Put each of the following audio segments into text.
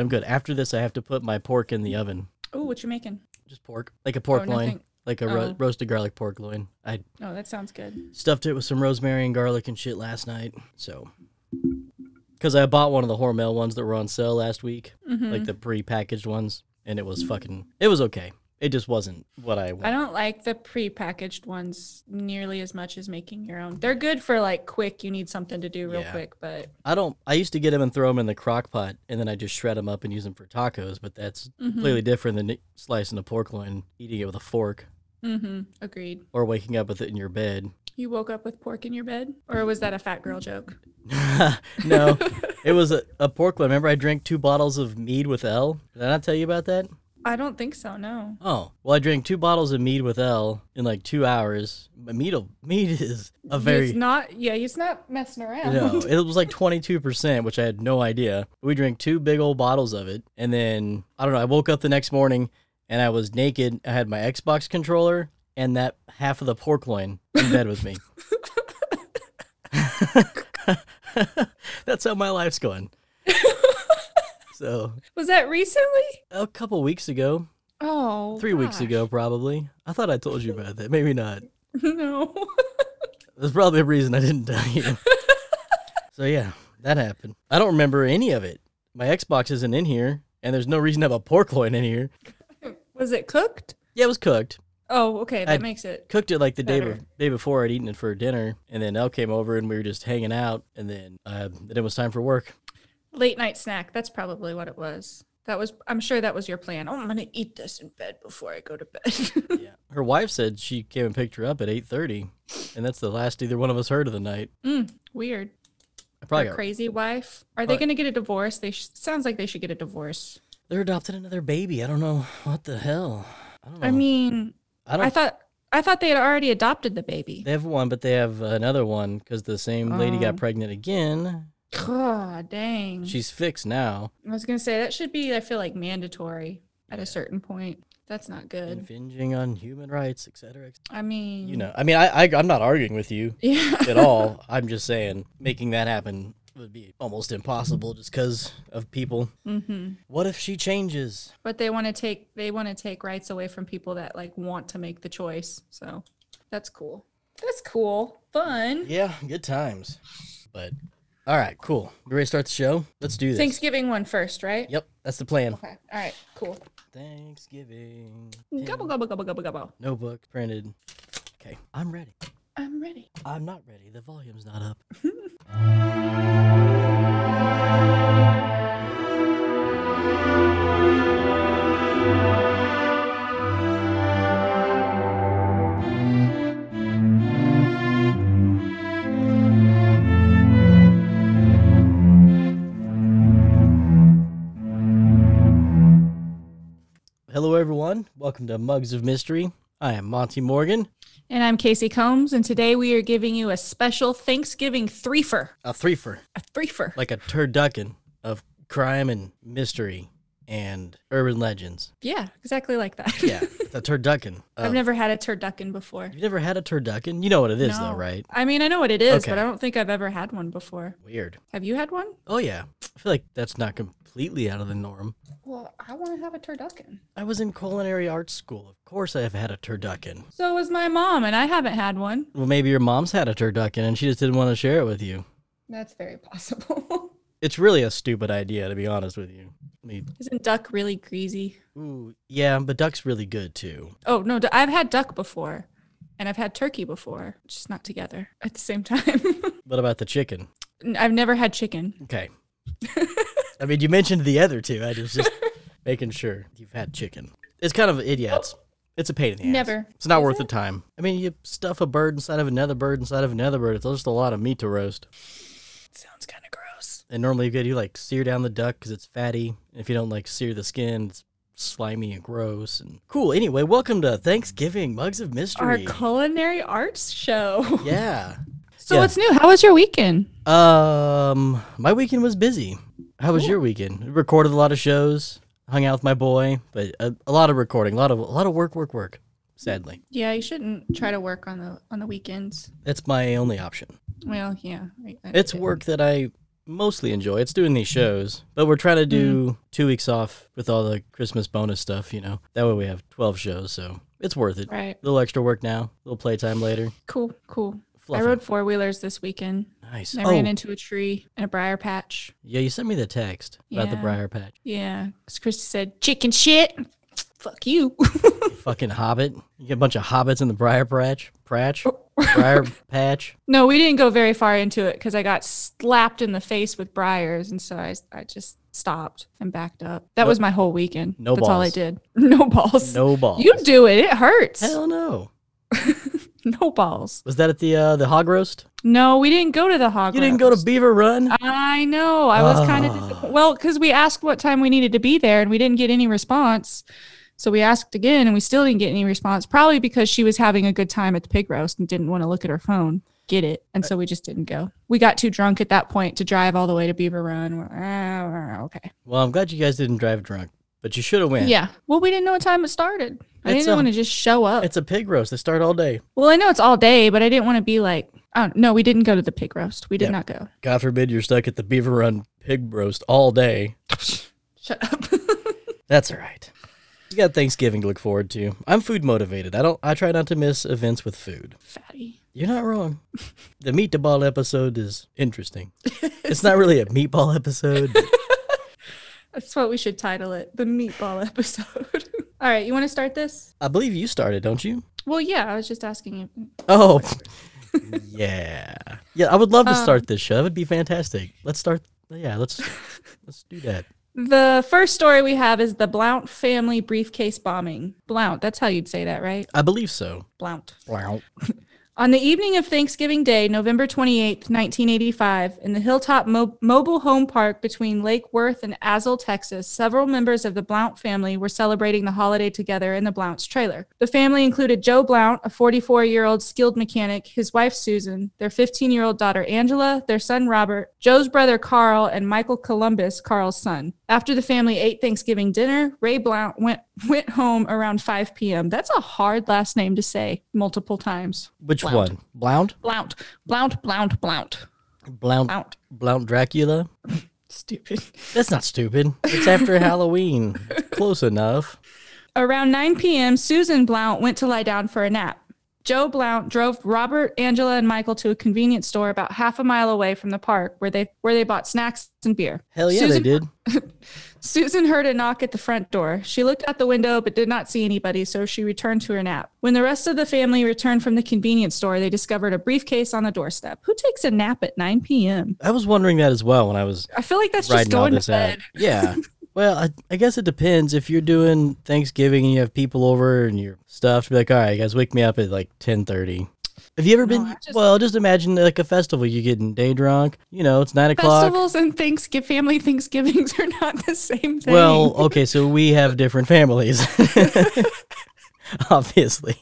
I'm good. After this, I have to put my pork in the oven. Oh, what you making? Just pork, like a pork oh, loin, nothing. like a ro- Oh. roasted garlic pork loin. I Oh, that sounds good. stuffed it with some rosemary and garlic and shit last night. So, because I bought one of the Hormel ones that were on sale last week, Mhm. like the pre-packaged ones, and it was fucking. It was okay. It just wasn't what I wanted. I don't like the pre-packaged ones nearly as much as making your own. They're good for like quick. You need something to do real Yeah. quick, but I don't. I used to get them and throw them in the crock pot, and then I just shred them up and use them for tacos. But that's Mhm. completely different than slicing a pork loin, eating it with a fork, mm-hmm. Agreed. or waking up with it in your bed. You woke up with pork in your bed, or was that a fat girl joke? no, it was a, a pork loin. Remember, I drank two bottles of mead with L. Did I not tell you about that? I don't think so. No. Oh, well, I drank two bottles of mead with L in like two hours. But mead, mead is a very He's not. Yeah, he's not messing around. No, it was like 22%, which I had no idea. We drank two big old bottles of it. And then, I don't know, I woke up the next morning and I was naked. I had my Xbox controller and that half of the pork loin in bed with me. That's how my life's going. So, Was that recently? a couple weeks ago, Oh, three weeks ago, probably. I thought I told you about that. Maybe not. no. There's probably a reason I didn't tell you. so yeah, that happened. I don't remember any of it. My Xbox isn't in here, and there's no reason to have a pork loin in here. was it cooked? Yeah, it was cooked. Oh, okay. That I'd- makes it. Cooked it like the day, be- day before I'd eaten it for dinner, and then Elle came over and we were just hanging out, and then uh, then it was time for work. Late night snack. That's probably what it was. That was. I'm sure that was your plan. Oh, I'm gonna eat this in bed before I go to bed. Yeah, her wife said she came and picked her up at 8:30, and that's the last either one of us heard of the night. mm, weird. I probably Her got, crazy wife. Are they gonna get a divorce? They sh- sounds like they should get a divorce. they're adopting another baby. I don't know what the hell. I don't know. I mean, I don't. I thought I thought they had already adopted the baby. They have one, but they have another one because the same lady got Oh. pregnant again. God dang. She's fixed now. I was gonna say that should be. I feel like mandatory at a certain point. That's not good. Infringing on human rights, et cetera, et cetera. I mean, You know, I mean, I, I I'm not arguing with you yeah. at all. I'm just saying making that happen would be almost impossible just because of people. hmm What if she changes? But they want to take they want to take rights away from people that like want to make the choice. So that's cool. That's cool. Fun. Yeah, good times. But all right, cool. You ready to start the show? Let's do this. Thanksgiving one first, right? Yep, that's the plan. Okay. All right. Cool. Thanksgiving. Gobble gobble gobble gobble gobble. Notebook printed. Okay, I'm ready. I'm ready. I'm not ready. The volume's not up. everyone. Welcome to Mugs of Mystery. I am Monte Morgan. And I'm Casey Combs, and today we are giving you a special Thanksgiving threefer. A threefer, A threefer. like a turducken of crime and mystery and urban legends. Yeah, exactly like that. Yeah, it's a turducken. I've never had a turducken before. You've never had a turducken? You know what it is, though, right? I mean, I know what it is, Okay. but I don't think I've ever had one before. Weird. Have you had one? Oh yeah, I feel like that's not completely out of the norm. Well, I want to have a turducken. I was in culinary arts school. Of course, I have had a turducken. So was my mom, and I haven't had one. Well, maybe your mom's had a turducken and she just didn't want to share it with you. That's very possible. It's really a stupid idea, to be honest with you. I mean, Isn't duck really greasy? ooh, yeah, but duck's really good too. Oh no, I've had duck before, and I've had turkey before, It's just not together at the same time. What about the chicken? I've never had chicken. Okay. I mean, you mentioned the other two. I was just making sure you've had chicken. It's kind of idiots. It's a pain in the ass. Never. It's not Is worth it? the time. I mean, you stuff a bird inside of another bird inside of another bird. It's just a lot of meat to roast. Sounds kind of gross. And normally you could you like sear down the duck because it's fatty. If you don't like sear the skin, it's slimy and gross and cool. Anyway, welcome to Thanksgiving Mugs of Mystery, Our culinary arts show. yeah. So Yeah. what's new? How was your weekend? Um, my weekend was busy. How was Cool. your weekend? Recorded a lot of shows, hung out with my boy, but a, a lot of recording, a lot of a lot of work, work, work. Sadly, Yeah, you shouldn't try to work on the on the weekends. that's my only option. Well, yeah. I- I It's work that I mostly enjoy. It's doing these mm. shows, but we're trying to do mm. two weeks off with all the Christmas bonus stuff. You know, that way we have twelve shows, so it's worth it. Right. A little extra work now, a little playtime later. Cool. Cool. Fluffy. I rode four wheelers this weekend. nice. I oh, ran into a tree and a briar patch. yeah, you sent me the text about the briar patch. Yeah. Because Christy said, chicken shit. Fuck you. You fucking hobbit. You get a bunch of hobbits in the briar patch. Patch. Briar patch. no, we didn't go very far into it because I got slapped in the face with briars. And so I, I just stopped and backed up. That No- was my whole weekend. no That's all I did. No balls. No balls. You do it. It hurts. Hell no. no balls. Was that at the uh, the hog roast? No, we didn't go to the hog. Roast. You didn't go to. Beaver Run? I know. I was kind of Ah. disappointed. Well, because we asked what time we needed to be there and we didn't get any response. So we asked again and we still didn't get any response, probably because she was having a good time at the pig roast and didn't want to look at her phone. Get it. And so we just didn't go. We got too drunk at that point to drive all the way to Beaver Run. We're, "Ah, okay. Well, I'm glad you guys didn't drive drunk, but you should have went. Yeah. Well, we didn't know what time it started. I It's didn't want to just show up. It's a pig roast. They start all day. Well, I know it's all day, but I didn't want to be like, oh, no, we didn't go to the pig roast. We did Yep. not go. God forbid you're stuck at the Beaver Run pig roast all day. Shut up. That's all right. You got Thanksgiving to look forward to. I'm food motivated. I don't. I try not to miss events with food. Fatty. You're not wrong. The meatball episode is interesting. It's not really a meatball episode. but That's what we should title it the meatball episode. All right, you want to start this? I believe you started, don't you? Well, yeah, I was just asking you. Oh, yeah, yeah. I would love to Um, start this show. That would be fantastic. Let's start. Yeah, let's let's do that. The first story we have is the Blount family briefcase bombing. Blount, that's how you'd say that, right? I believe so. Blount. Wow. On the evening of Thanksgiving Day, November 28, 1985, in the Hilltop Mo- Mobile Home Park between Lake Worth and Azle, Texas, several members of the Blount family were celebrating the holiday together in the Blount's trailer. The family included Joe Blount, a 44 year old skilled mechanic, his wife Susan, their 15 year old daughter Angela, their son Robert, Joe's brother Carl, and Michael Columbus, Carl's son. After the family ate Thanksgiving dinner, Ray Blount went, went home around 5 p.m. That's a hard last name to say multiple times. Which Blount. one? Blount? Blount, Blount, Blount, Blount, Blount? Blount. Blount Dracula? Stupid. That's not stupid. It's after Halloween. Close enough. Around 9 p.m., Susan Blount went to lie down for a nap. Joe Blount drove Robert, Angela, and Michael to a convenience store about half a mile away from the park where they where they bought snacks and beer. Hell yeah, Susan- they did. Susan heard a knock at the front door. She looked out the window but did not see anybody, so she returned to her nap. When the rest of the family returned from the convenience store, they discovered a briefcase on the doorstep. Who takes a nap at 9 p.m.? I was wondering that as well when I was I feel like that's just going to bed. Yeah. Well, I, I guess it depends. If you're doing Thanksgiving and you have people over and you're stuffed, be like, all right, guys, wake me up at like 10:30. Have you ever No, been? Just- well, just imagine like a festival. You're getting day drunk. You know, it's nine o'clock. Festivals and Thanksgiving family Thanksgivings are not the same thing. Well, okay, so we have different families. Obviously.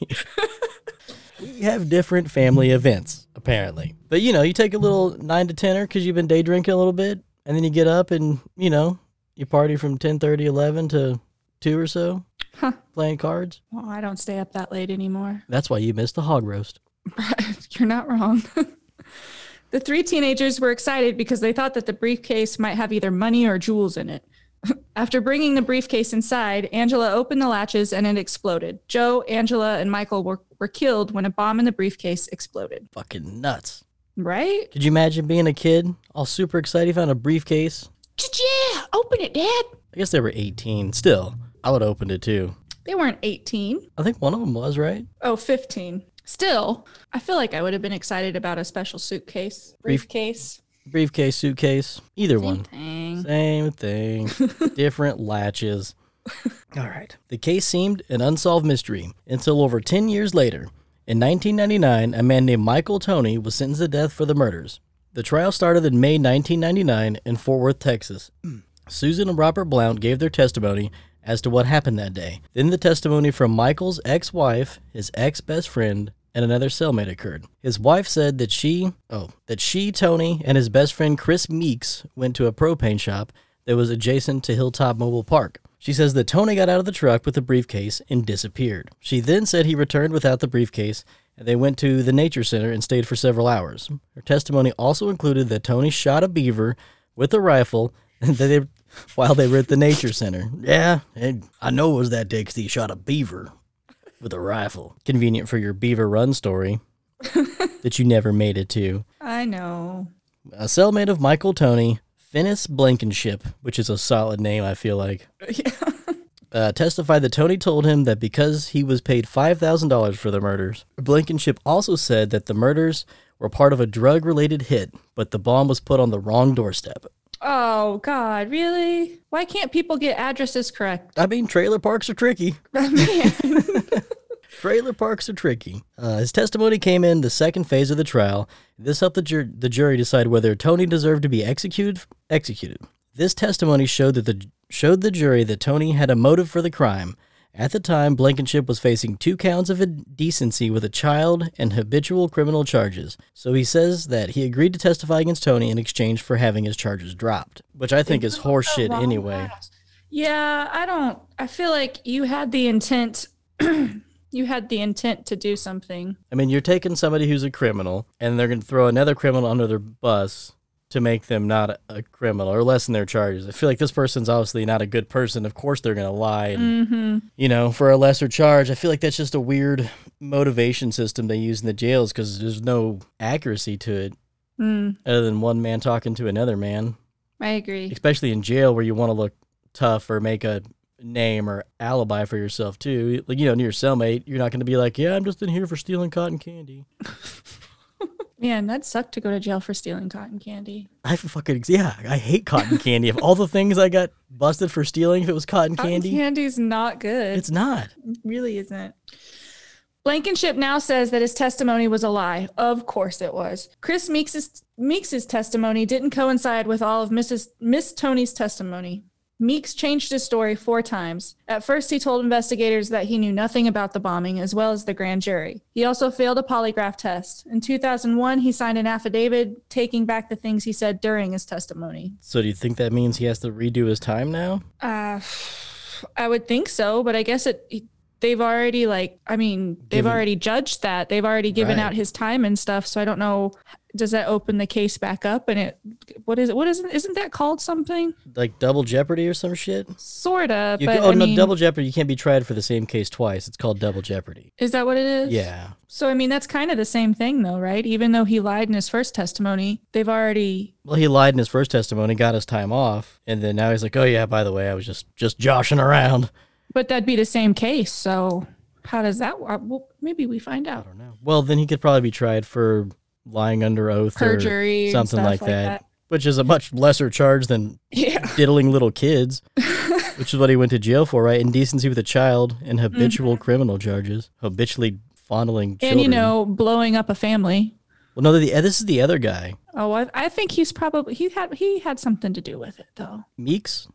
we have different family events, apparently. But you know, you take a little nine to tenner because you've been day drinking a little bit, and then you get up and, you know, you party from 10 30, 11 to 2 or so Huh. playing cards. Well, I don't stay up that late anymore. That's why you missed the hog roast. You're not wrong. the three teenagers were excited because they thought that the briefcase might have either money or jewels in it. After bringing the briefcase inside, Angela opened the latches and it exploded. Joe, Angela, and Michael were, were killed when a bomb in the briefcase exploded. Fucking nuts. Right? Could you imagine being a kid, all super excited, you found a briefcase? Yeah, open it, Dad. I guess they were 18. Still, I would have opened it too. They weren't 18. I think one of them was, right? Oh, 15. Still, I feel like I would have been excited about a special suitcase, Brief- briefcase. Briefcase, suitcase, either one. Thing. Same thing, different latches. All right. The case seemed an unsolved mystery until over 10 years later. In 1999, a man named Michael Toney was sentenced to death for the murders. The trial started in May 1999 in Fort Worth, Texas. Susan and Robert Blount gave their testimony as to what happened that day. Then the testimony from Michael's ex wife, his ex best friend, and another cellmate occurred. His wife said that she, oh, that she, Toney, and his best friend Chris Meeks went to a propane shop that was adjacent to Hilltop Mobile Park. She says that Toney got out of the truck with the briefcase and disappeared. She then said he returned without the briefcase and they went to the nature center and stayed for several hours. Her testimony also included that Toney shot a beaver with a rifle and that they, while they were at the nature center. Yeah, I know it was that day because he shot a beaver with a rifle. Convenient for your beaver run story that you never made it to. I know. A cellmate of Michael Toney, Finis Blankenship, which is a solid name, I feel like, Yeah. uh, testified that Toney told him that because he was paid $5,000 for the murders. Blankenship also said that the murders were part of a drug related hit, but the bomb was put on the wrong doorstep. Oh God, really? Why can't people get addresses correct? I mean, trailer parks are tricky. Man. Trailer parks are tricky. Uh, his testimony came in the second phase of the trial. This helped the, jur- the jury decide whether Toney deserved to be executed. Executed. This testimony showed that the showed the jury that Toney had a motive for the crime. At the time, Blankenship was facing two counts of indecency with a child and habitual criminal charges. So he says that he agreed to testify against Toney in exchange for having his charges dropped, which I think is horseshit anyway. Yeah, I don't. I feel like you had the intent. you had the intent to do something. I mean, you're taking somebody who's a criminal, and they're going to throw another criminal under their bus to make them not a, criminal or lessen their charges. I feel like this person's obviously not a good person. Of course, they're going to lie, and, Mm-hmm. you know, for a lesser charge. I feel like that's just a weird motivation system they use in the jails because there's no accuracy to it Mm, other than one man talking to another man, I agree. especially in jail where you want to look tough or make a name or alibi for yourself too. Like, you know, near your cellmate, you're not going to be like, yeah, I'm just in here for stealing cotton candy. Man, that sucked to go to jail for stealing cotton candy. I fucking yeah, I hate cotton candy. Of all the things I got busted for stealing, if it was cotton Cotton candy, candy's not good. it's not. It really isn't. Blankenship now says that his testimony was a lie. Of course it was. Chris Meeks's, Meeks's testimony didn't coincide with all of Mrs. Miss Toney's testimony. Meeks changed his story four times. At first, he told investigators that he knew nothing about the bombing, as well as the grand jury. He also failed a polygraph test. In 2001, he signed an affidavit taking back the things he said during his testimony. So do you think that means he has to redo his time now? Uh, I would think so, but I guess it. They've already like, I mean, they've Given- already judged that. They've already given Right. out his time and stuff. So I don't know. Does that open the case back up? And it, what is it? What is it? Isn't that called something? Like double jeopardy or some shit? Sorta. You but can, oh I no, mean, double jeopardy. You can't be tried for the same case twice. It's called double jeopardy. Is that what it is? Yeah. So I mean, that's kind of the same thing, though, right? Even though he lied in his first testimony, they've already. Well, he lied in his first testimony, got his time off, and then now he's like, "Oh yeah, by the way, I was just just joshing around." But that'd be the same case. So how does that work? Well, maybe we find out. I don't know. Well, then he could probably be tried for lying under oath Perjury, or something stuff like, that, which is a much lesser charge than Yeah. diddling little kids, which is what he went to jail for, right? Indecency with a child and habitual criminal charges, habitually fondling children. Mm-hmm. And you know, blowing up a family. well, no, the, this is the other guy, Oh, I, I think he's probably he had he had something to do with it though. Meeks.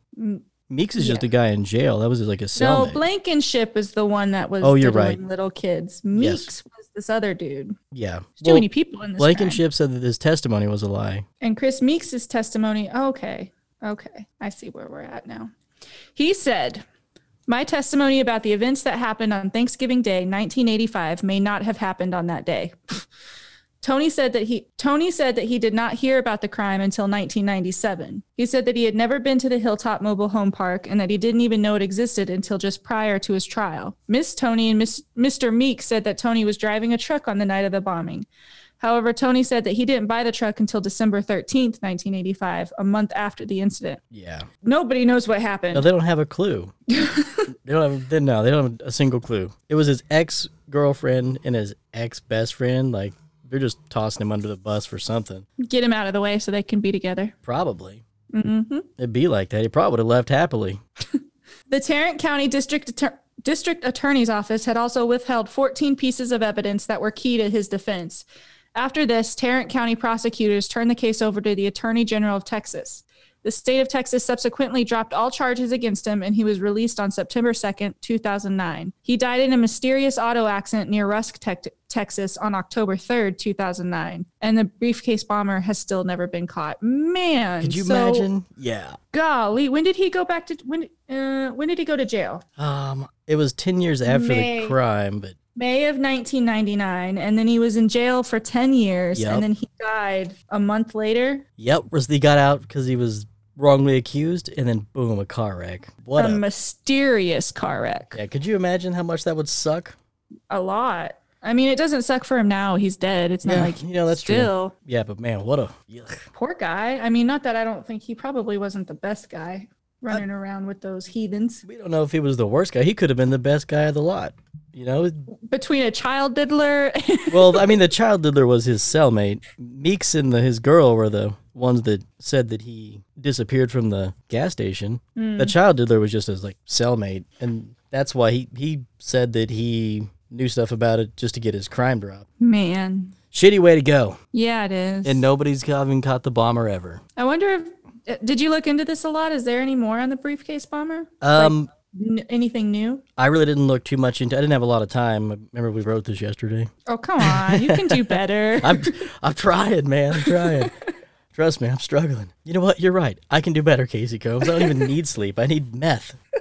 Meeks is just yeah. a guy in jail. That was like a No. Blankenship is the one that was Oh, you're right. little kids. Meeks was this other dude. yeah. There's too many people in this. crime. Blankenship said that his testimony was a lie. And Chris Meeks' testimony. Okay, okay, I see where we're at now. He said. My testimony about the events that happened on Thanksgiving Day, 1985, may not have happened on that day. Toney said that he Toney said that he did not hear about the crime until 1997. He said that he had never been to the Hilltop Mobile Home Park and that he didn't even know it existed until just prior to his trial. Miss Toney and Miss, Mr. Meek said that Toney was driving a truck on the night of the bombing. However, Toney said that he didn't buy the truck until December 13th, 1985, a month after the incident. Yeah. Nobody knows what happened. No, they don't have a clue. they don't have. They, no, they don't have a single clue. It was his ex girlfriend and his ex best friend. Like they're just tossing him under the bus for something. Get him out of the way so they can be together. Probably. hmm It'd be like that. He probably would have left happily. The Tarrant County District Attor- District Attorney's Office had also withheld 14 pieces of evidence that were key to his defense. After this, Tarrant County prosecutors turned the case over to the Attorney General of Texas. The state of Texas subsequently dropped all charges against him and he was released on September 2nd, 2009. He died in a mysterious auto accident near Rusk, Tex- Texas on October 3rd, 2009. And the briefcase bomber has still never been caught. Man. Could you so- imagine? Yeah. Golly, when did he go back to when uh when did he go to jail? Um, it was ten years after May. the crime, but May of 1999 and then he was in jail for 10 years Yep. and then he died a month later. yep, was he got out because he was wrongly accused, and then boom, a car wreck. What a a mysterious car wreck. yeah. Could you imagine how much that would suck? A lot. I mean, it doesn't suck for him now. He's dead. It's not Yeah, like you know, that's true. still Yeah, but man, what a yuck. poor guy. I mean, not that I don't think he probably wasn't the best guy running around with those heathens. We don't know if he was the worst guy. He could have been the best guy of the lot. You know, Between a child diddler, well, I mean, the child diddler was his cellmate. Meeks and the, his girl were the ones that said that he disappeared from the gas station. The child diddler was just his like cellmate, and that's why he he said that he knew stuff about it just to get his crime drop. man. Shitty way to go, Yeah, it is. and nobody's even caught the bomber ever. I wonder if uh, did you look into this a lot? Is there any more on the briefcase bomber? Um, N- anything new? I really didn't look too much into. I didn't have a lot of time. I remember we wrote this yesterday. Oh, come on. You can do better. I'm I'm trying, man. I'm trying. Trust me, I'm struggling. You know what? You're right. I can do better, Casey Combs. I don't even need sleep. I need meth.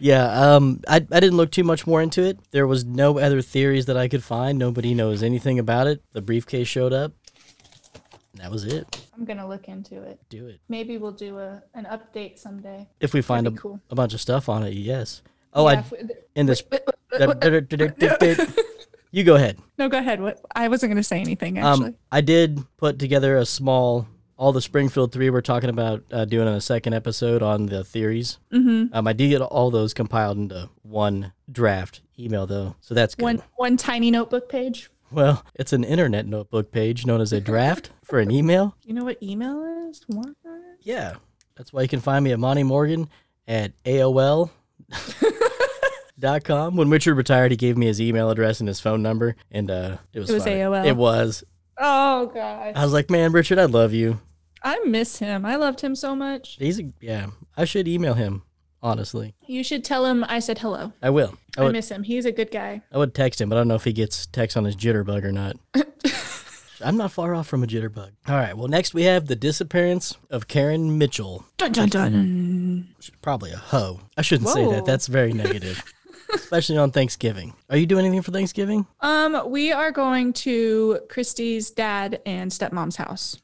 Yeah, um, I, I didn't look too much more into it. There was no other theories that I could find. Nobody knows anything about it. The briefcase showed up. And that was it. I'm going to look into it. Do it. Maybe we'll do a an update someday. If we find a, cool. a bunch of stuff on it, yes. Oh, Yeah, I we- in this. you go ahead. No, go ahead. What I wasn't going to say anything actually. Um, I did put together a small, all the Springfield three we're talking about uh, doing in a second episode on the theories. Mm-hmm. Um, I did get all those compiled into one draft email though, so that's good. one one tiny notebook page. Well, it's an internet notebook page known as a draft for an email. You know what email is? What? Yeah, that's why you can find me at Monte Morgan at AOL. Dot com. When Richard retired, he gave me his email address and his phone number, and uh, it was It was funny. AOL. It was. Oh gosh. I was like, man, Richard, I love you. I miss him. I loved him so much. He's a, yeah. I should email him. Honestly, You should tell him I said hello. I will. I I miss him. He's a good guy. I would text him, but I don't know if he gets text on his jitterbug or not. I'm not far off from a jitterbug. All right. Well, next we have the disappearance of Karen Mitchell. Dun dun dun. Probably a hoe. I shouldn't say that. That's very negative, especially on Thanksgiving. Are you doing anything for Thanksgiving? Um, we are going to Christy's dad and stepmom's house.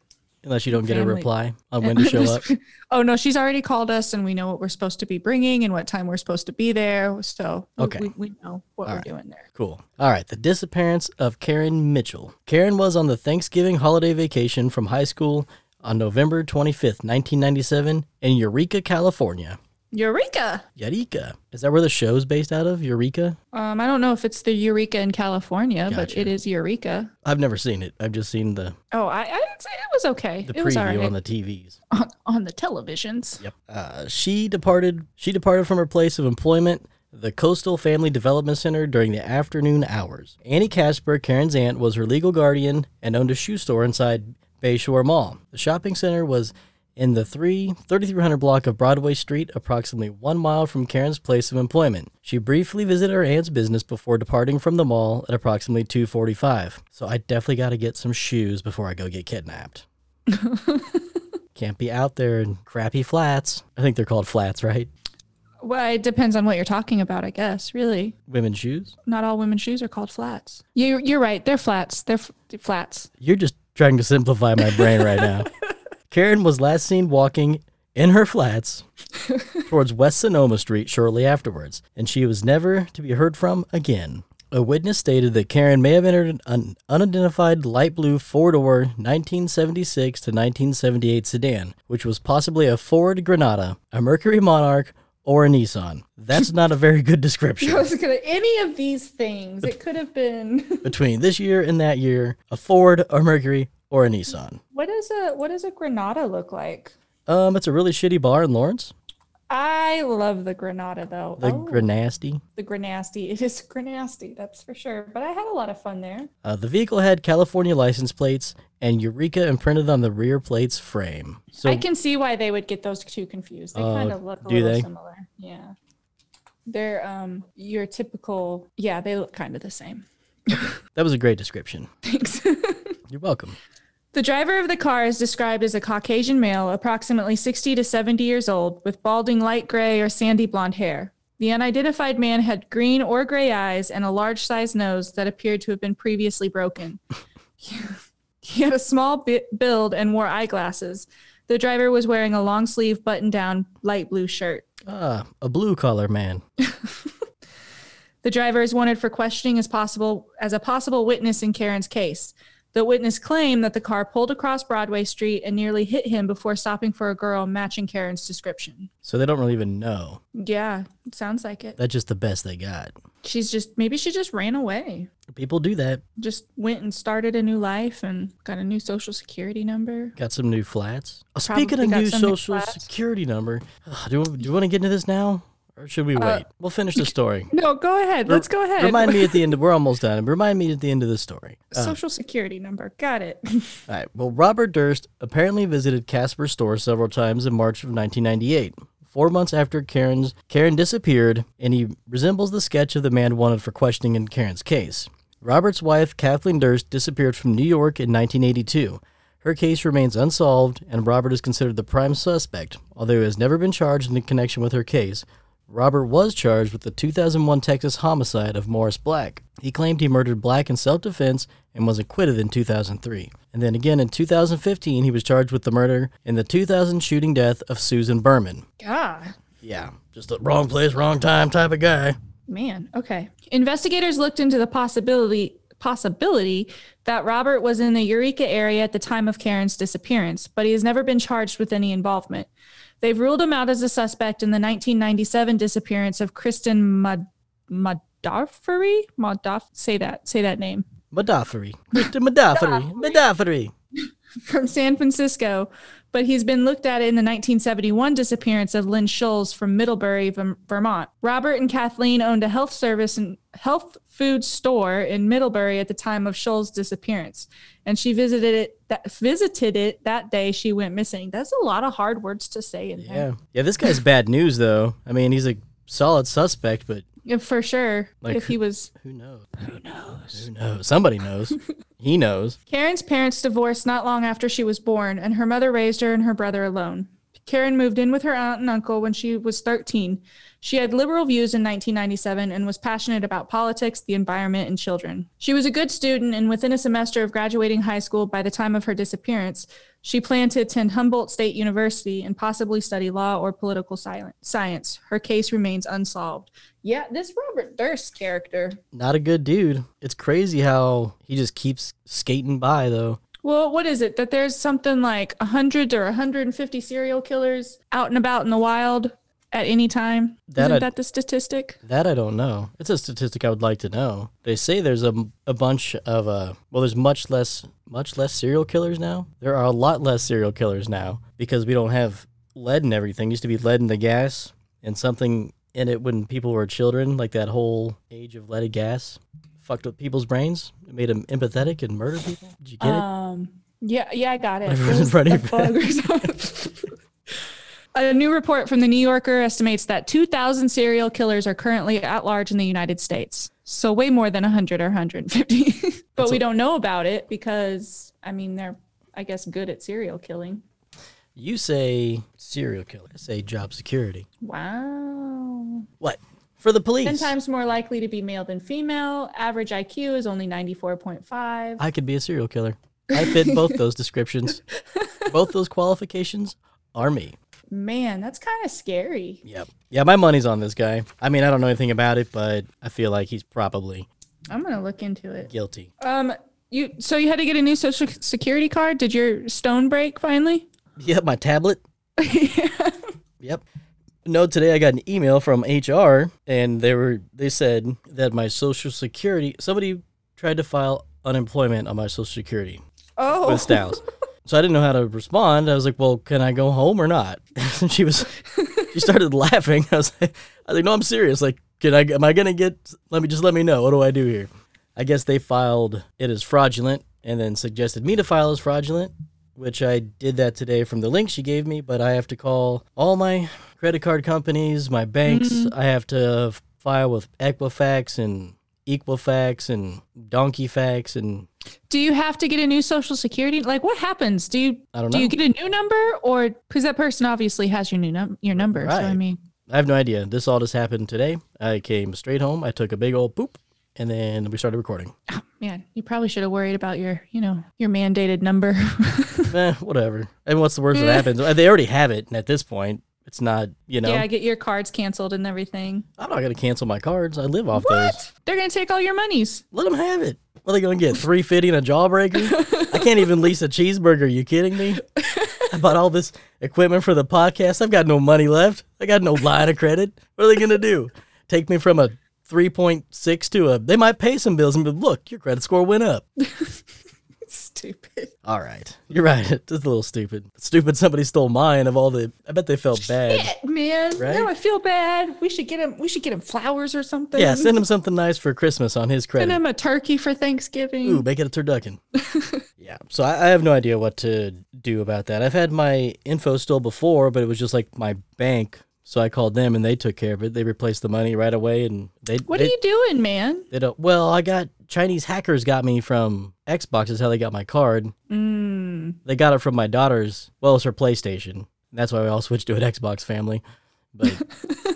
Unless you don't get a Family. reply on when to show up. oh no, she's already called us, and we know what we're supposed to be bringing and what time we're supposed to be there. So we- Okay. we, we know what we're right. doing there. Cool. All right. The disappearance of Karen Mitchell. Karen was on the Thanksgiving holiday vacation from high school on November 25th, 1997, in Eureka, California. Eureka. Eureka. Is that where the show's based out of? Eureka? Um, I don't know if it's the Eureka in California, but it is Eureka. I've never seen it. I've just seen the, Oh, I, I didn't say it was okay. the it was preview right on the TVs. on, on the televisions. Yep. Uh, she departed. She departed from her place of employment, the Coastal Family Development Center, during the afternoon hours. Annie Casper, Karen's aunt, was her legal guardian and owned a shoe store inside Bayshore Mall. The shopping center was in the 3 3300 block of Broadway Street, approximately one mile from Karen's place of employment. She briefly visited her aunt's business before departing from the mall at approximately 2:45. So I definitely got to get some shoes before I go get kidnapped. Can't be out there in crappy flats. I think they're called flats, right? Well, it depends on what you're talking about, I guess. Really, Women's shoes. not all women's shoes are called flats. You, you're right. They're flats. They're f- flats. You're just trying to simplify my brain right now. Karen was last seen walking in her flats towards West Sonoma Street shortly afterwards, and she was never to be heard from again. A witness stated that Karen may have entered an unidentified light blue four door 1976 to 1978 sedan, which was possibly a Ford Granada, a Mercury Monarch, or a Nissan. That's not a very good description. I was gonna any of these things. It could have been. Between this year and that year, a Ford, a Mercury, or a Nissan. what does a what does a Granada look like? Um, it's a really shitty bar in Lawrence. I love the Granada though. The oh, Grenasty. the Granasty. It is Granasty, that's for sure. But I had a lot of fun there. Uh, the vehicle had California license plates and Eureka imprinted on the rear plate's frame. So I can see why they would get those two confused. They Oh, kind of look a little they? similar. Yeah. They're um your typical yeah, they look kind of the same. that was a great description. Thanks. You're welcome. The driver of the car is described as a Caucasian male, approximately 60 to 70 years old, with balding light gray or sandy blonde hair. The unidentified man had green or gray eyes and a large sized nose that appeared to have been previously broken. he had a small bi- build and wore eyeglasses. The driver was wearing a long sleeve button down light blue shirt. Ah, a blue collar man. The driver is wanted for questioning as possible as a possible witness in Karen's case. The witness claimed that the car pulled across Broadway Street and nearly hit him before stopping for a girl matching Karen's description. So they don't really even know. Yeah, it sounds like it. That's just the best they got. She's just maybe she just ran away. People do that. Just went and started a new life and got a new social security number. Got some new flats. Oh, speaking of new some new social security number, do, do you want to get into this now? Or should we wait? we'll finish the story. No, go ahead. Let's go ahead. Remind me at the end. Of, We're almost done. Remind me at the end of the story. Uh, social security number. Got it. all right. Well, Robert Durst apparently visited Casper's store several times in March of 1998. Four months after Karen's Karen disappeared, and he resembles the sketch of the man wanted for questioning in Karen's case. Robert's wife, Kathleen Durst, disappeared from New York in 1982. Her case remains unsolved, and Robert is considered the prime suspect, although he has never been charged in connection with her case. Robert was charged with the 2001 Texas homicide of Morris Black. He claimed he murdered Black in self defense and was acquitted in 2003. And then again in 2015, he was charged with the murder in the 2000 shooting death of Susan Berman. God. Yeah, just the wrong place, wrong time type of guy. Man, okay. Investigators looked into the possibility possibility that Robert was in the Eureka area at the time of Karen's disappearance, but he has never been charged with any involvement. They've ruled him out as a suspect in the 1997 disappearance of Kristen Mad- Madafferi. Madaff, say that, say that name. Madafferi. Kristen Madafferi. Madafferi. From San Francisco, but he's been looked at in the 1971 disappearance of Lynn Schulze from Middlebury, Vermont. Robert and Kathleen owned a health service and health food store in Middlebury at the time of Schulze' disappearance, and she visited it. That visited it that day she went missing. That's a lot of hard words to say in there. Yeah. Yeah, this guy's bad news, though. I mean, he's a solid suspect, but Yeah, for sure. Like- if he was who knows? who knows. Who knows? Somebody knows. he knows. Karen's parents divorced not long after she was born, and her mother raised her and her brother alone. Karen moved in with her aunt and uncle when she was 13. She had liberal views in 1997 and was passionate about politics, the environment, and children. She was a good student, and within a semester of graduating high school by the time of her disappearance, she planned to attend Humboldt State University and possibly study law or political science. Her case remains unsolved. Yeah, this Robert Durst character Not a good dude. It's crazy how he just keeps skating by, though. Well, what is it that there's something like 100 or 150 serial killers out and about in the wild at any time? That Isn't I- that the statistic? That I don't know. It's a statistic I would like to know. They say there's a, a bunch of uh well there's much less much less serial killers now. There are a lot less serial killers now because we don't have lead and everything. Used to be lead in the gas and something in it when people were children, like that whole age of leaded gas fucked with people's brains. It made them empathetic and murder people. Did you get it? Um, yeah, yeah, I got it. It was ready a for bug or something. A new report from the New Yorker estimates that 2,000 serial killers are currently at large in the United States. So way more than 100 or 150. but That's we a- don't know about it because, I mean, they're, I guess, good at serial killing. You say serial killer. I say job security. Wow. What? For the police. 10 times more likely to be male than female. Average IQ is only 94.5. I could be a serial killer. I fit both those descriptions. Both those qualifications are me. Man, that's kind of scary. Yep. Yeah, my money's on this guy. I mean, I don't know anything about it, but I feel like he's probably I'm going to look into it. guilty. Um you so you had to get a new social security card? Did your stone break finally? Yep, my tablet. Yep. No, today I got an email from HR and they were they said that my social security somebody tried to file unemployment on my social security oh. with Styles. So I didn't know how to respond. I was like, "Well, can I go home or not?" And she was she started laughing. I was like, I was like, no, I'm serious. Like, can I? Am I gonna get? Let me just let me know. What do I do here? I guess they filed it as fraudulent and then suggested me to file as fraudulent, which I did that today from the link she gave me. But I have to call all my credit card companies, my banks. Mm-hmm. I have to file with Equifax and Equifax and Donkey Donkeyfax and Do you have to get a new social security? Like, what happens? Do you I don't do know. you get a new number, or because that person obviously has your new num- your number? So I mean, I have no idea. This all just happened today. I came straight home. I took a big old poop, and then we started recording. man, you probably should have worried about your you know your mandated number. eh, whatever. And what's the worst that happens? Uh, They already have it, at this point, it's not. You know, Yeah, I get your cards canceled and everything. I'm not gonna cancel my cards. I live off What? those. They're gonna take all your monies. Let them have it. What are they gonna get? Three fifty and a jawbreaker? I can't even lease a cheeseburger. Are you kidding me? I bought all this equipment for the podcast. I've got no money left. I got no line of credit. What are they gonna do? Take me from a three point six to a? They might pay some bills and be look, your credit score went up. Stupid. All right, you're right. It's a little stupid. Stupid. Somebody stole mine of all the. I bet they felt bad. Shit, man. Right? Now I feel bad. We should get him. We should get him flowers or something. Yeah, send him something nice for Christmas on his credit. Send him a turkey for Thanksgiving. Ooh, make it a turducken. yeah. So I, I have no idea what to do about that. I've had my info still before, but it was just like my bank. So I called them and they took care of it. They replaced the money right away, and they What they, are you doing, man? they don't. Well, I got Chinese hackers got me from Xbox. Is how they got my card. Mm. They got it from my daughter's. Well, it's her PlayStation. That's why we all switched to an Xbox family. But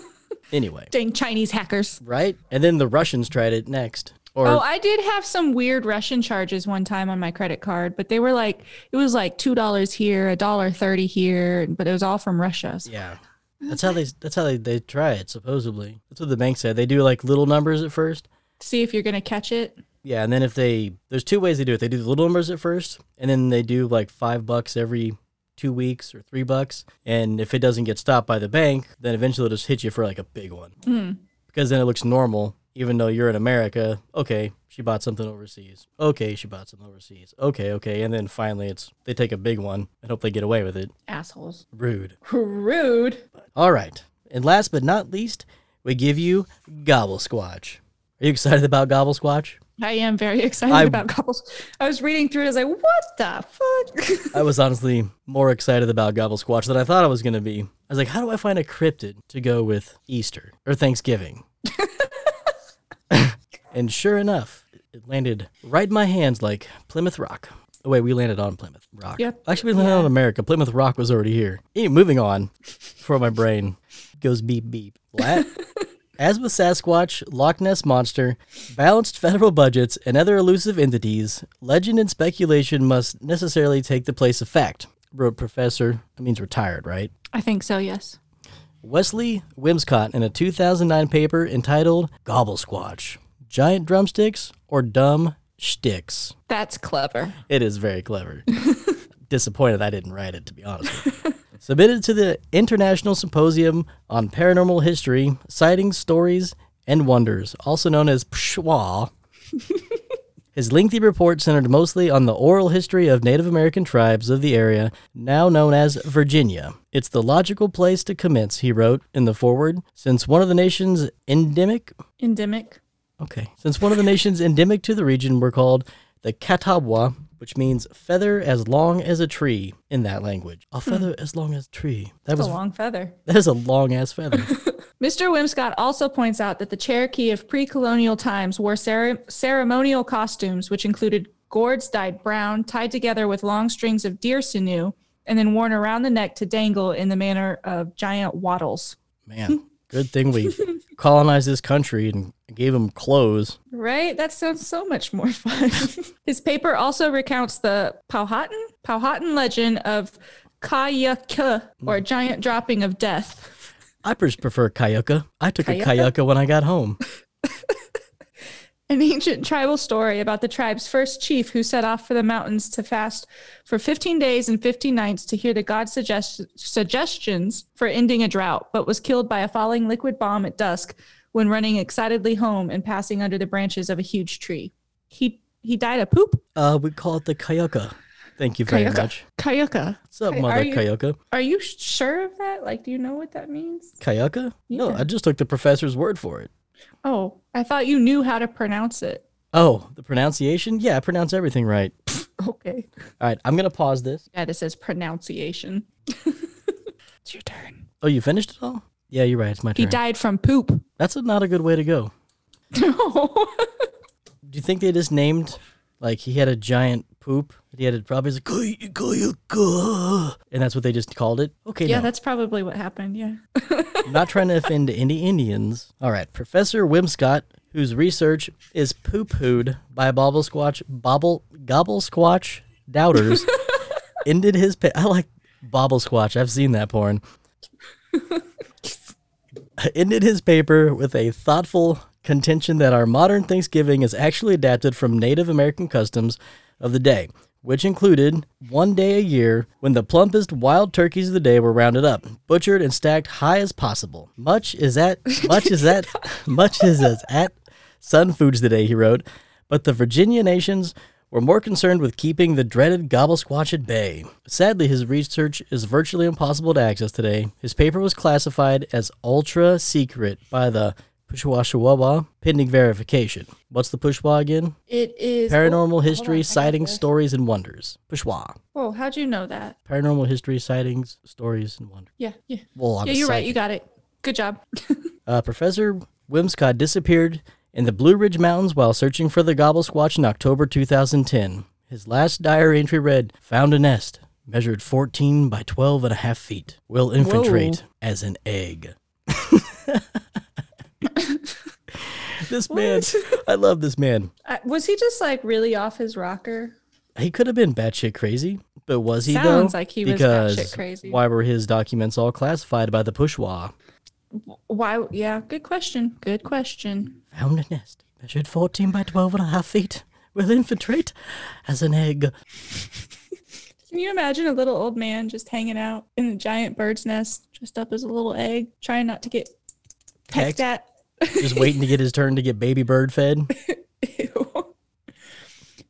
anyway, Dang Chinese hackers. right? And then the Russians tried it next. Or Oh, I did have some weird Russian charges one time on my credit card, but they were like it was like two dollars here, a dollar thirty here, but it was all from Russia. So- Yeah. That's how they that's how they, they try it, supposedly. That's what the bank said. They do like little numbers at first. See if you're gonna catch it. Yeah, and then if they there's two ways they do it. They do the little numbers at first, and then they do like five bucks every two weeks or three bucks. And if it doesn't get stopped by the bank, then eventually it'll just hit you for like a big one. Mm. Because then it looks normal, even though you're in America. Okay, she bought something overseas. Okay, she bought something overseas. Okay, okay. And then finally it's they take a big one and hope they get away with it. Assholes. Rude. Rude. All right. And last but not least, we give you Gobble Squatch. Are you excited about Gobble Squatch? I am very excited I- about couples. I was reading through it. I was like, what the fuck? I was honestly more excited about Gobble Squatch than I thought I was going to be. I was like, how do I find a cryptid to go with Easter or Thanksgiving? and sure enough, it landed right in my hands like Plymouth Rock. Oh, wait, we landed on Plymouth Rock. Yep. Actually, we landed Yeah. on America. Plymouth Rock was already here. Anyway, moving on before my brain goes beep beep. What? As with Sasquatch, Loch Ness Monster, balanced federal budgets, and other elusive entities, legend and speculation must necessarily take the place of fact, wrote Professor, that means retired, right? I think so, yes. Wesley Wimscott in a 2009 paper entitled Gobble Squatch Giant Drumsticks or Dumb Shticks. That's clever. It is very clever. Disappointed I didn't write it, to be honest with you. Submitted to the International Symposium on Paranormal History, Sightings, Stories, and Wonders, also known as PSHWA. His lengthy report centered mostly on the oral history of Native American tribes of the area, now known as Virginia. It's the logical place to commence, he wrote in the foreword, since one of the nation's endemic Endemic. Okay. Since one of the nations endemic to the region were called the Catawba, which means feather as long as a tree in that language. A hmm. feather as long as a tree. That It's was a long feather. that is a long ass feather. Mr. Wimscott also points out that the Cherokee of pre colonial times wore cere- ceremonial costumes, which included gourds dyed brown, tied together with long strings of deer sinew, and then worn around the neck to dangle in the manner of giant wattles. Man, good thing we colonized this country and gave them clothes. Right? That sounds so much more fun. His paper also recounts the Powhatan, Powhatan legend of Kayaka, or hmm. giant dropping of death. I just prefer Kayuka. I took a? Kayuka when I got home. An ancient tribal story about the tribe's first chief who set off for the mountains to fast for 15 days and 15 nights to hear the god's suggest- suggestions for ending a drought, but was killed by a falling liquid bomb at dusk when running excitedly home and passing under the branches of a huge tree. He he died of poop. Uh, we call it the Kayuka. Thank you very much. Kayuka. What's up, Mother are you- Kayuka? Are you sure of that? Like, do you know what that means? Kayuka? No, I just took the professor's word for it. Oh, I thought you knew how to pronounce it. Oh, the pronunciation? Yeah, I pronounce everything right. Okay. All right, I'm gonna pause this. Yeah, it says pronunciation. it's your turn. Oh, you finished it all? Yeah, you're right. It's my turn. He died from poop. That's a, not a good way to go. No. Do you think they just named like he had a giant poop? He had it probably like "Kay- Kayuka," oh, and that's what they just called it. Okay, yeah, no. that's probably what happened. Yeah. Not trying to offend any Indians. All right, Professor Wimscott, whose research is poo-pooed by Bobble Squatch, Bobble Gobble Squatch doubters, ended his. Pa- I like Bobble Squatch. I've seen that porn. ended his paper with a thoughtful contention that our modern Thanksgiving is actually adapted from Native American customs of the day, which included one day a year when the plumpest wild turkeys of the day were rounded up, butchered, and stacked high as possible. Much is that much is that much is as at Sun Foods today, he wrote, but the Virginia nations were more concerned with keeping the dreaded gobble squatch at bay. Sadly, his research is virtually impossible to access today. His paper was classified as ultra secret by the Pushwashawawa pending verification. What's the Pushwa again? It is Paranormal oh, history, on, sightings, stories, and wonders. Pushwa. Whoa, how'd you know that? Paranormal history, sightings, stories, and wonders. Yeah, yeah. Well, I'm yeah, you're right. You got it. Good job. Uh, Professor Wimscott disappeared in the Blue Ridge Mountains while searching for the gobble squatch in October 2010. His last diary entry read, Found a nest, measured 14 by 12 and a half feet. Will infiltrate as an egg. this man, I love this man. Was he just like really off his rocker? He could have been batshit crazy, but was he Sounds though? like he was because batshit crazy. Why were his documents all classified by the Pushwa? Why? Yeah, good question. Good question. Found a nest, measured 14 by 12 and a half feet. Will infiltrate as an egg. Can you imagine a little old man just hanging out in a giant bird's nest, dressed up as a little egg, trying not to get pecked Pecked? at? Just waiting to get his turn to get baby bird fed.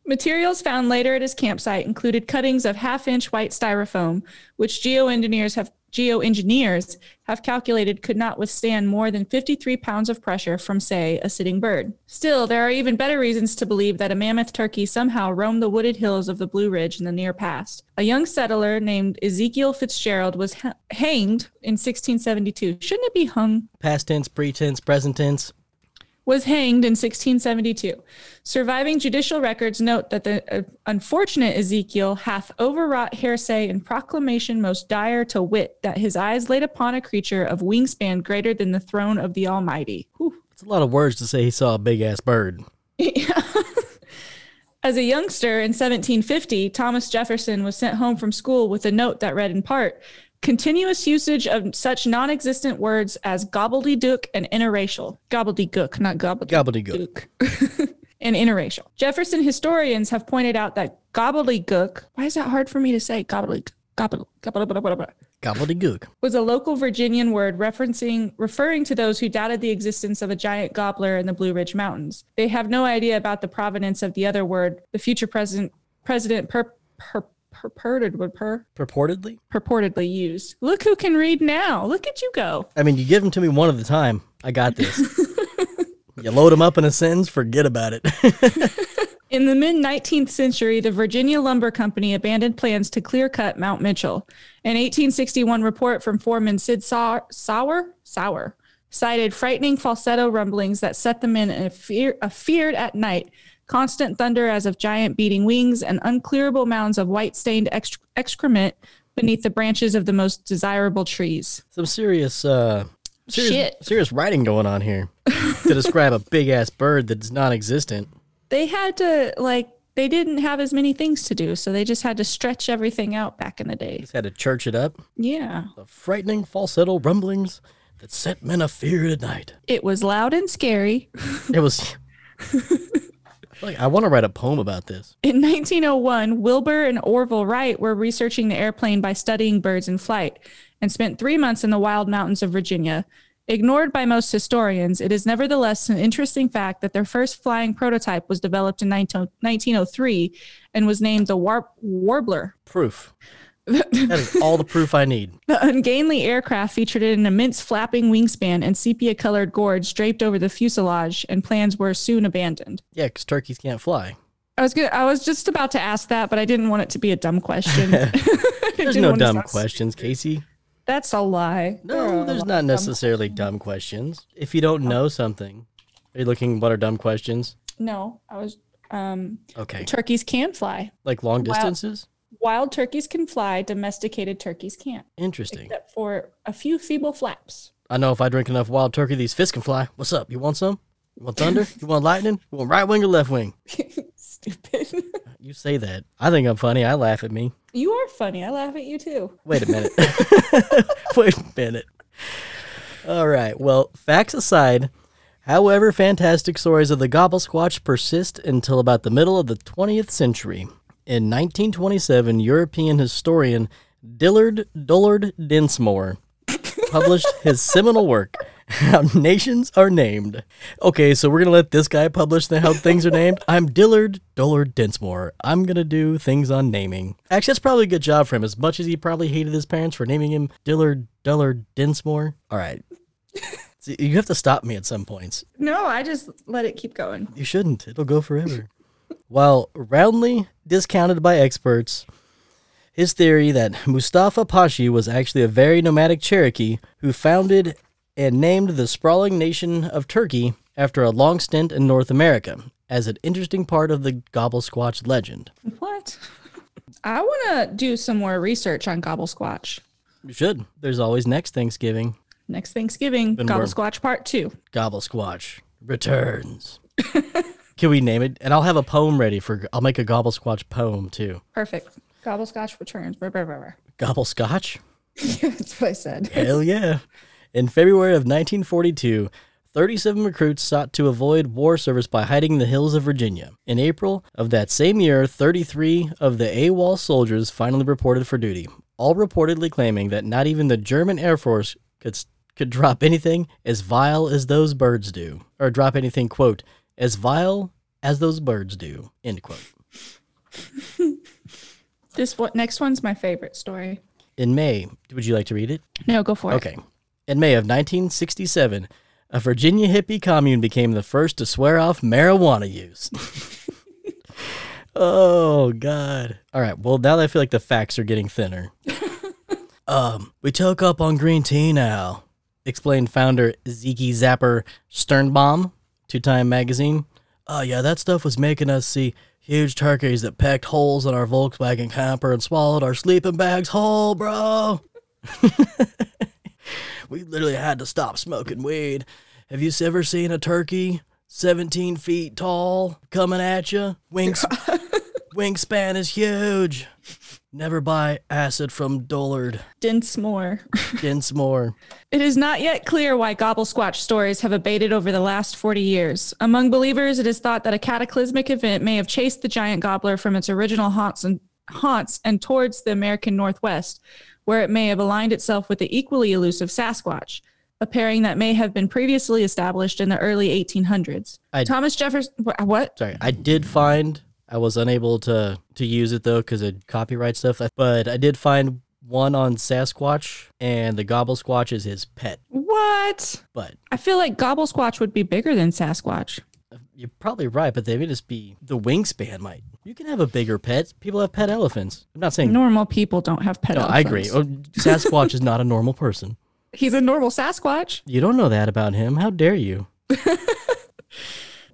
Materials found later at his campsite included cuttings of half-inch white styrofoam, which geoengineers have geoengineers have calculated could not withstand more than 53 pounds of pressure from, say, a sitting bird. Still, there are even better reasons to believe that a mammoth turkey somehow roamed the wooded hills of the Blue Ridge in the near past. A young settler named Ezekiel Fitzgerald was ha- hanged in 1672. Shouldn't it be hung? Past tense, pretense, present tense. Was hanged in 1672. Surviving judicial records note that the uh, unfortunate Ezekiel hath overwrought hearsay and proclamation most dire to wit that his eyes laid upon a creature of wingspan greater than the throne of the Almighty. Whew. It's a lot of words to say he saw a big ass bird. As a youngster in 1750, Thomas Jefferson was sent home from school with a note that read in part, Continuous usage of such non existent words as gobbledygook and interracial. Gobbledygook, not gobbledygook. Gobbledygook. and interracial. Jefferson historians have pointed out that gobbledygook, why is that hard for me to say? Gobbledygook, gobble, gobble, gobble, gobble, gobble, Gobbledygook. was a local Virginian word referencing referring to those who doubted the existence of a giant gobbler in the Blue Ridge Mountains. They have no idea about the provenance of the other word the future president president per, per, purported would per, Purportedly? purportedly used. Look who can read now. Look at you go. I mean, you give them to me one at a time. I got this. you load them up in a sentence, forget about it. In the mid 19th century, the Virginia Lumber Company abandoned plans to clear cut Mount Mitchell. An 1861 report from foreman Sid Sau- Sauer, Sauer cited frightening falsetto rumblings that set the men in a fear, afeared at night, constant thunder as of giant beating wings, and unclearable mounds of white stained ex- excrement beneath the branches of the most desirable trees. Some serious, uh, serious, Shit. serious writing going on here to describe a big ass bird that's non existent. They had to, like, they didn't have as many things to do, so they just had to stretch everything out back in the day. Just had to church it up. Yeah. The frightening falsetto rumblings that set men afeared at night. It was loud and scary. It was. like I want to write a poem about this. In 1901, Wilbur and Orville Wright were researching the airplane by studying birds in flight and spent three months in the wild mountains of Virginia. Ignored by most historians, it is nevertheless an interesting fact that their first flying prototype was developed in 1903 and was named the Warp- Warbler. Proof. That is all the proof I need. The ungainly aircraft featured an immense flapping wingspan and sepia colored gorge draped over the fuselage, and plans were soon abandoned. Yeah, because turkeys can't fly. I was good. I was just about to ask that, but I didn't want it to be a dumb question. There's no dumb questions, Casey. That's a lie. No, there's not necessarily dumb questions. If you don't know something, are you looking what are dumb questions? No, I was. Um, Okay. turkeys can fly. Like long Wow. Wild turkeys can fly. Domesticated turkeys can't, Interesting. except for a few feeble flaps. I know if I drink enough wild turkey, these fists can fly. What's up? You want some? You want thunder? you want lightning? You want right wing or left wing? Stupid. You say that. I think I'm funny. I laugh at me. you are funny. I laugh at you too. Wait a minute. Wait a minute. All right. Well, facts aside, however, fantastic stories of the Gobble Squatch persist until about the middle of the 20th century. In 1927, European historian Dillard Dullard Dinsmore published his seminal work, How Nations Are Named. Okay, so we're going to let this guy publish the how things are named. I'm Dillard Dullard Dinsmore. I'm going to do things on naming. Actually, that's probably a good job for him, as much as he probably hated his parents for naming him Dillard Dullard Dinsmore. All right. You have to stop me at some points. No, I just let it keep going. You shouldn't. It'll go forever. While roundly discounted by experts, his theory that Mustafa Pashi was actually a very nomadic Cherokee who founded and named the sprawling nation of Turkey after a long stint in North America as an interesting part of the Gobble Squatch legend. What? I want to do some more research on Gobble Squatch. You should. There's always next Thanksgiving. Next Thanksgiving, Gobble Squatch Part 2. Gobble Squatch returns. Can we name it? And I'll have a poem ready for. I'll make a Gobble Squatch poem too. Perfect. Gobble Squatch returns. Brr, brr, brr, brr. Gobble Scotch? That's what I said. Hell yeah. In February of 1942, 37 recruits sought to avoid war service by hiding in the hills of Virginia. In April of that same year, 33 of the AWOL soldiers finally reported for duty, all reportedly claiming that not even the German Air Force could could drop anything as vile as those birds do, or drop anything quote as vile as those birds do. End quote. This what next one's my favorite story. In May, would you like to read it? No, go for it. Okay. In May of 1967, a Virginia hippie commune became the first to swear off marijuana use. oh, God. All right. Well, now that I feel like the facts are getting thinner. um, we took up on green tea now, explained founder Zeke Zapper Sternbaum to Time magazine. Oh, yeah, that stuff was making us see huge turkeys that pecked holes in our Volkswagen camper and swallowed our sleeping bags whole, bro. we literally had to stop smoking weed. Have you ever seen a turkey 17 feet tall coming at you? Wings, wingspan is huge. Never buy acid from Dullard. Dinsmore. Dinsmore. It is not yet clear why Gobble Squatch stories have abated over the last 40 years. Among believers, it is thought that a cataclysmic event may have chased the giant gobbler from its original haunts and haunts and towards the American Northwest, where it may have aligned itself with the equally elusive Sasquatch, a pairing that may have been previously established in the early 1800s. I- Thomas Jefferson, what? Sorry, I did find I was unable to to use it though because of copyright stuff. But I did find one on Sasquatch, and the Gobble Squatch is his pet. What? But I feel like Gobble Squatch would be bigger than Sasquatch. you're probably right. But they may just be the wingspan. Might you can have a bigger pet. People have pet elephants. I'm not saying Normal people don't have pet no. I agree. Oh, Sasquatch is not a normal person. He's a normal Sasquatch. You don't know that about him. How dare you?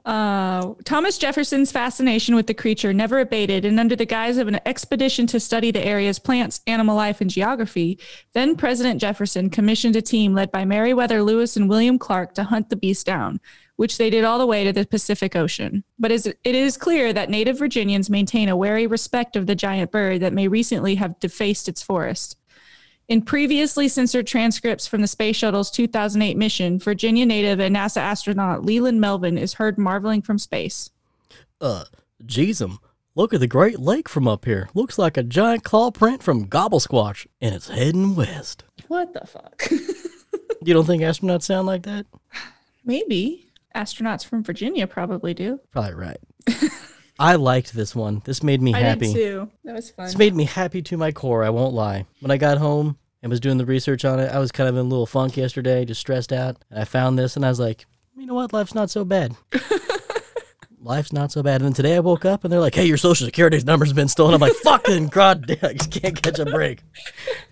Uh, Thomas Jefferson's fascination with the creature never abated, and under the guise of an expedition to study the area's plants, animal life, and geography, then President Jefferson commissioned a team led by Meriwether Lewis and William Clark to hunt the beast down, which they did all the way to the Pacific Ocean. But it is clear that native Virginians maintain a wary respect of the giant bird that may recently have defaced its forest. In previously censored transcripts from the Space Shuttle's 2008 mission, Virginia native and NASA astronaut Leland Melvin is heard marveling from space. Uh, jeezum, Look at the Great Lake from up here. Looks like a giant claw print from Gobble Squatch, and it's heading west. What the fuck? You don't think astronauts sound like that? Maybe astronauts from Virginia probably do. Probably right. I liked this one. This made me I happy. did too. That was fun. This made me happy to my core. I won't lie. When I got home and was doing the research on it, I was kind of in a little funk yesterday, just stressed out. And I found this and I was like, you know what? Life's not so bad. Life's not so bad. And then today I woke up and they're like, hey, your social security number's been stolen. I'm like, fucking god damn, I just can't catch a break.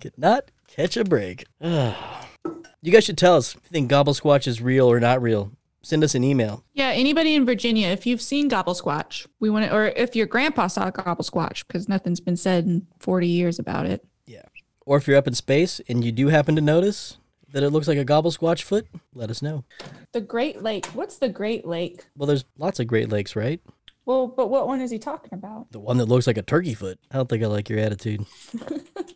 Could not catch a break. you guys should tell us if you think Gobble Squatch is real or not real. Send us an email. yeah, anybody in Virginia, if you've seen Gobble Squatch, we want to, or if your grandpa saw Gobble Squatch, because nothing's been said in 40 years about it. Yeah. Or if you're up in space and you do happen to notice that it looks like a gobble squatch foot, let us know. The Great Lake. What's the Great Lake? Well, there's lots of Great Lakes, right? Well, but what one is he talking about? The one that looks like a turkey foot. I don't think I like your attitude.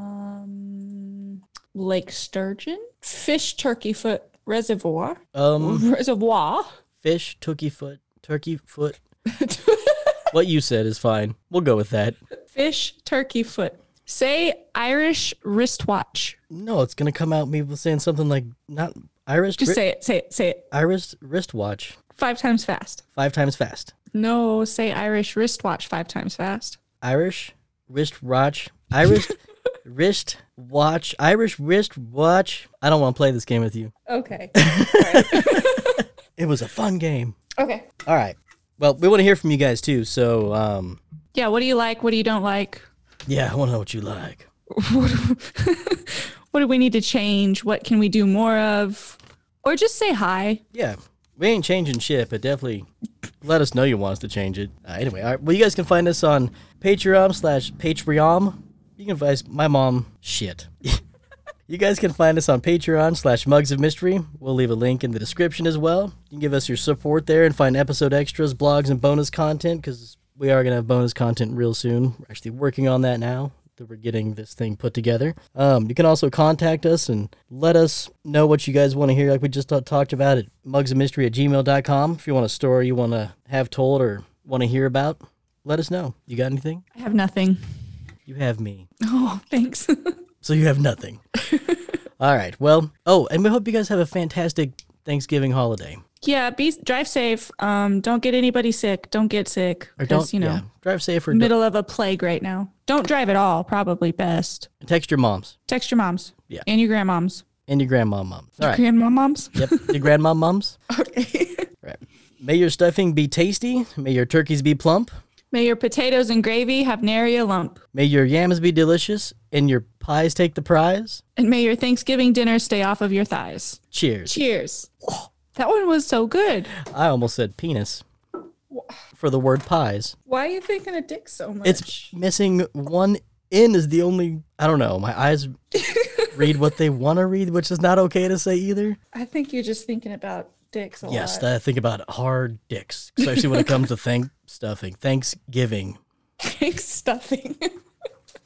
Um, Lake Sturgeon, Fish Turkey Foot Reservoir, Um, Reservoir. fish, turkey foot, turkey foot. what you said is fine. We'll go with that. Fish Turkey Foot. Say Irish wristwatch. No, it's gonna come out me saying something like not Irish. Just wri- say it. Say it. Say it Irish wristwatch five times fast. five times fast. No, say Irish wristwatch five times fast. Irish wristwatch. Irish wrist watch. Irish wrist watch. I don't want to play this game with you. Okay. It was a fun game. okay. All right. Well, we want to hear from you guys too. So, um, Yeah. What do you like? What do you don't like? yeah, I want to know what you like. what do, what do we need to change? What can we do more of? Or just say hi. Yeah, we ain't changing shit, but definitely let us know you want us to change it. Uh, anyway, all right. Well, you guys can find us on Patreon slash Patreon. You can find my mom. Shit. you guys can find us on Patreon slash Mugs of Mystery. We'll leave a link in the description as well. You can give us your support there and find episode extras, blogs, and bonus content because we are gonna have bonus content real soon. We're actually working on that now. That we're getting this thing put together. Um, you can also contact us and let us know what you guys want to hear, like we just uh, talked about at mugsofmystery at gmail.com. If you want a story you want to have told or want to hear about, let us know. You got anything? I have nothing. You have me. Oh, thanks. So you have nothing. All right. Well, oh, and we hope you guys have a fantastic Thanksgiving holiday. yeah. Be drive safe. Um. Don't get anybody sick. Don't get sick. Or don't, you know, yeah, drive safe or middle of a plague right now. Don't drive at all. Probably best. text your moms Text your moms. Yeah. And your grandmoms. and your grandma moms. All right. Grandma moms. Yep. Your grandma moms. Okay. Right. May your stuffing be tasty. May your turkeys be plump. May your potatoes and gravy have nary a lump. May your yams be delicious and your pies take the prize. And may your Thanksgiving dinner stay off of your thighs. Cheers. Cheers. Oh, that one was so good. I almost said penis for the word pies. Why are you thinking of dick so much? It's missing one in is the only I don't know. My eyes read what they want to read, which is not okay to say either. I think you're just thinking about dicks a lot. Yes, lot. I think about hard dicks, especially when it comes to thank stuffing, Thanksgiving. Thanks, stuffing.